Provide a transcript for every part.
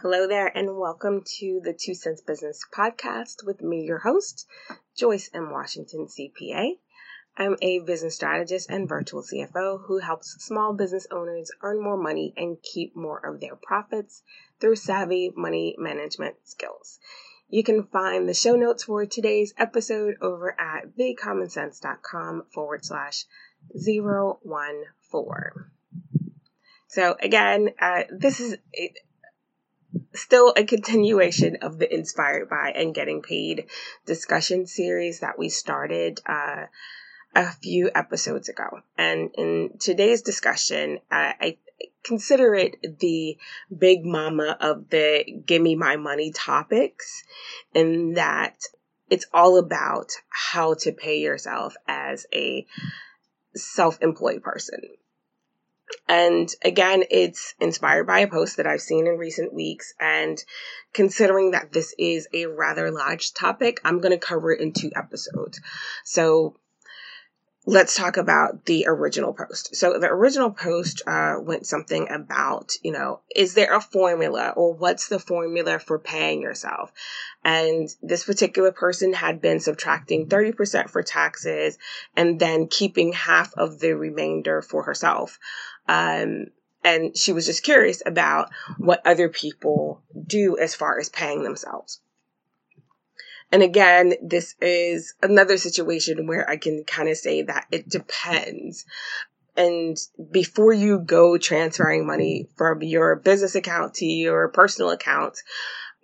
Hello there, and welcome to the Two Cents Business Podcast with me, your host, Joyce M. Washington, CPA. I'm a business strategist and virtual CFO who helps small business owners earn more money and keep more of their profits through savvy money management skills. You can find the show notes for today's episode over at thecommonsense.com forward slash 014. So, again, uh, this is still a continuation of the Inspired by and Getting Paid discussion series that we started uh, a few episodes ago. And in today's discussion, uh, I consider it the big mama of the give me my money topics, in that it's all about how to pay yourself as a self employed person. And again, it's inspired by a post that I've seen in recent weeks. And considering that this is a rather large topic, I'm going to cover it in two episodes. So let's talk about the original post. So the original post uh, went something about, you know, is there a formula or what's the formula for paying yourself? And this particular person had been subtracting 30% for taxes and then keeping half of the remainder for herself. Um, and she was just curious about what other people do as far as paying themselves. And again, this is another situation where I can kind of say that it depends. And before you go transferring money from your business account to your personal account,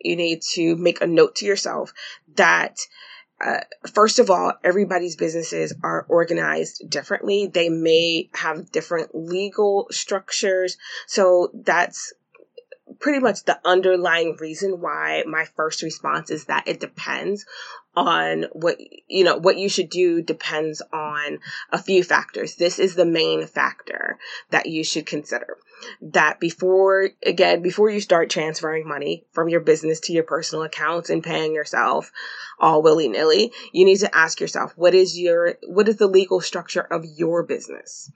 you need to make a note to yourself that uh, first of all, everybody's businesses are organized differently. They may have different legal structures. So that's pretty much the underlying reason why my first response is that it depends on what you know what you should do depends on a few factors. This is the main factor that you should consider. That before again before you start transferring money from your business to your personal accounts and paying yourself all willy-nilly you need to ask yourself what is your what is the legal structure of your business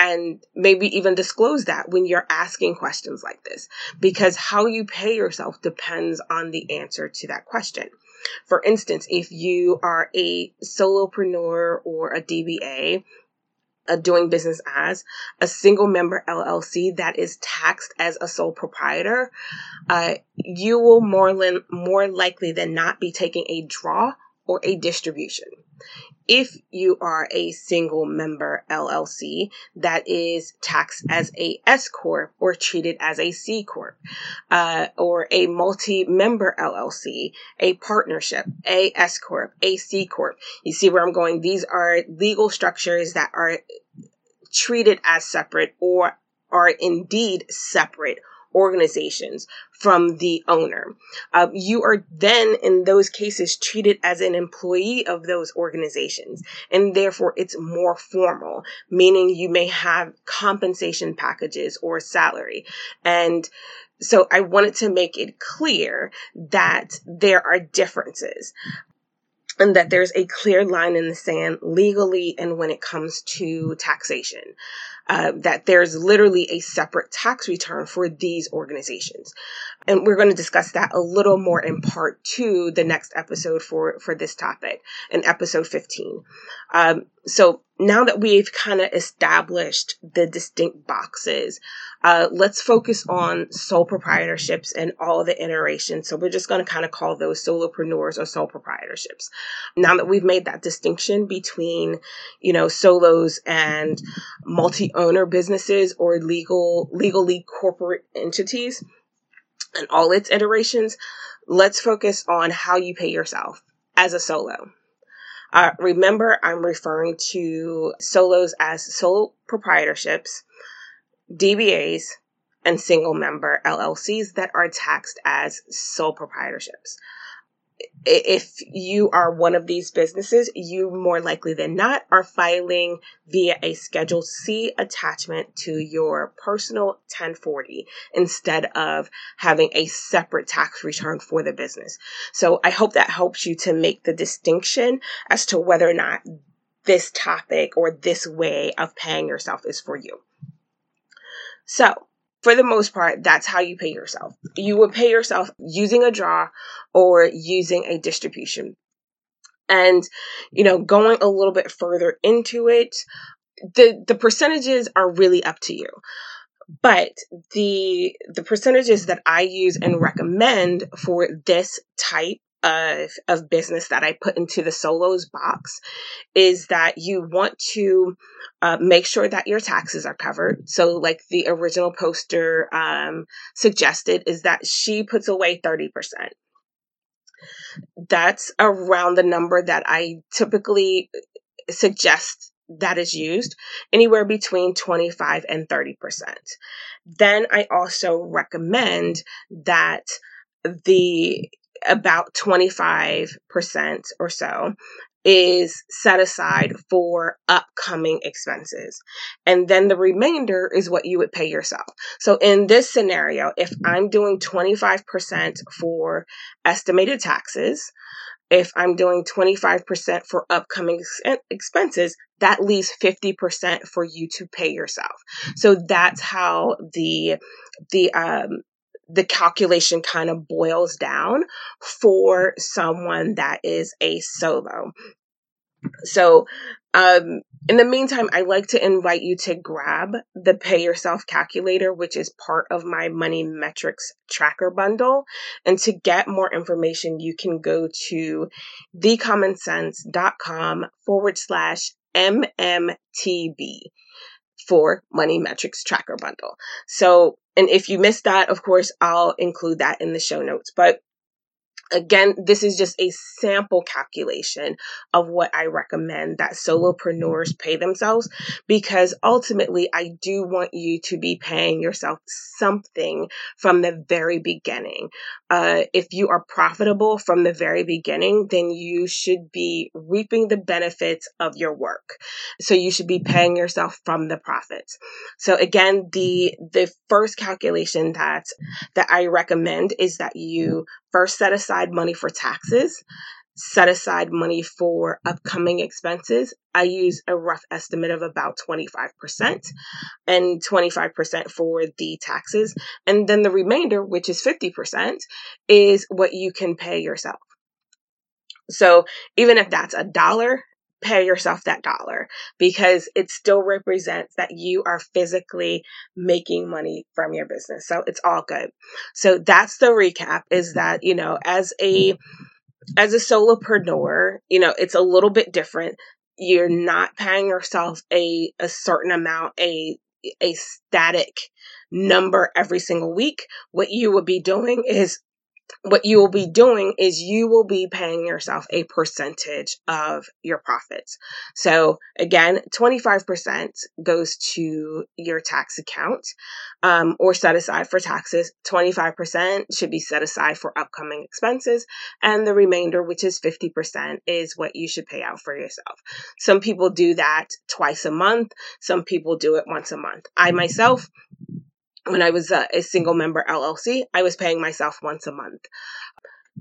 and maybe even disclose that when you're asking questions like this because how you pay yourself depends on the answer to that question. For instance if you are a solopreneur or a dba uh, doing business as a single member LLC that is taxed as a sole proprietor, uh, you will more, li- more likely than not be taking a draw or a distribution if you are a single member LLC that is taxed as a S corp or treated as a C corp, uh, or a multi-member LLC, a partnership, a S corp, a C corp. You see where I'm going? These are legal structures that are treated as separate or are indeed separate organizations from the owner. Uh, you are then, in those cases, treated as an employee of those organizations, and therefore it's more formal, meaning you may have compensation packages or salary. And so I wanted to make it clear that there are differences and that there's a clear line in the sand legally and when it comes to taxation. Uh, that there's literally a separate tax return for these organizations. And we're going to discuss that a little more in part two, the next episode for, for this topic, in episode 15. Um, so now that we've kind of established the distinct boxes, uh, let's focus on sole proprietorships and all the iterations. So we're just going to kind of call those solopreneurs or sole proprietorships. Now that we've made that distinction between, you know, solos and multi-owner businesses or legal, legally corporate entities, and all its iterations, let's focus on how you pay yourself as a solo. Uh, remember, I'm referring to solos as sole proprietorships, DBAs, and single member LLCs that are taxed as sole proprietorships if you are one of these businesses, you more likely than not are filing via a Schedule C attachment to your personal 1040 instead of having a separate tax return for the business. So I hope that helps you to make the distinction as to whether or not this topic or this way of paying yourself is for you. So for the most part, that's how you pay yourself. You would pay yourself using a draw or using a distribution. And, you know, going a little bit further into it, the, the percentages are really up to you. But the, the percentages that I use and recommend for this type of, of business that I put into the solos box is that you want to uh, make sure that your taxes are covered. So, like the original poster um, suggested, is that she puts away 30%. That's around the number that I typically suggest that is used, anywhere between 25 and 30%. Then I also recommend that the about 25% or so is set aside for upcoming expenses. And then the remainder is what you would pay yourself. So in this scenario, if I'm doing 25% for estimated taxes, if I'm doing 25% for upcoming expenses, that leaves 50% for you to pay yourself. So that's how the the um the calculation kind of boils down for someone that is a solo. So, um, in the meantime, I like to invite you to grab the Pay Yourself calculator, which is part of my Money Metrics Tracker bundle. And to get more information, you can go to thecommonsense.com forward slash MMTB for Money Metrics Tracker bundle. So, and if you missed that, of course, I'll include that in the show notes. But Again, this is just a sample calculation of what I recommend that solopreneurs pay themselves because ultimately I do want you to be paying yourself something from the very beginning. Uh, if you are profitable from the very beginning, then you should be reaping the benefits of your work. So you should be paying yourself from the profits. So again, the, the first calculation that, that I recommend is that you first set aside money for taxes, set aside money for upcoming expenses. I use a rough estimate of about 25% and 25% for the taxes. And then the remainder, which is 50%, is what you can pay yourself. So even if that's a dollar, pay yourself that dollar because it still represents that you are physically making money from your business. So it's all good. So that's the recap is mm-hmm. that, you know, as a as a solopreneur, you know, it's a little bit different. You're not paying yourself a a certain amount, a a static number every single week. What you would be doing is what you will be doing is you will be paying yourself a percentage of your profits. So again, 25% goes to your tax account um, or set aside for taxes. 25% should be set aside for upcoming expenses. And the remainder, which is 50%, is what you should pay out for yourself. Some people do that twice a month. Some people do it once a month. I myself when I was a, a single member LLC, I was paying myself once a month.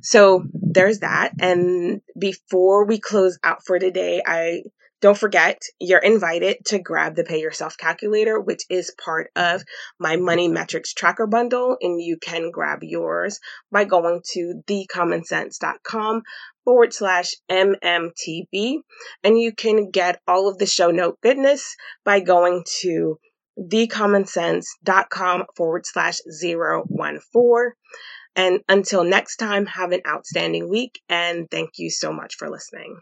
So there's that. And before we close out for today, I don't forget you're invited to grab the pay yourself calculator, which is part of my money metrics tracker bundle. And you can grab yours by going to thecommonsense.com forward slash MMTB. And you can get all of the show note goodness by going to thecommonsense.com forward slash 014. And until next time, have an outstanding week and thank you so much for listening.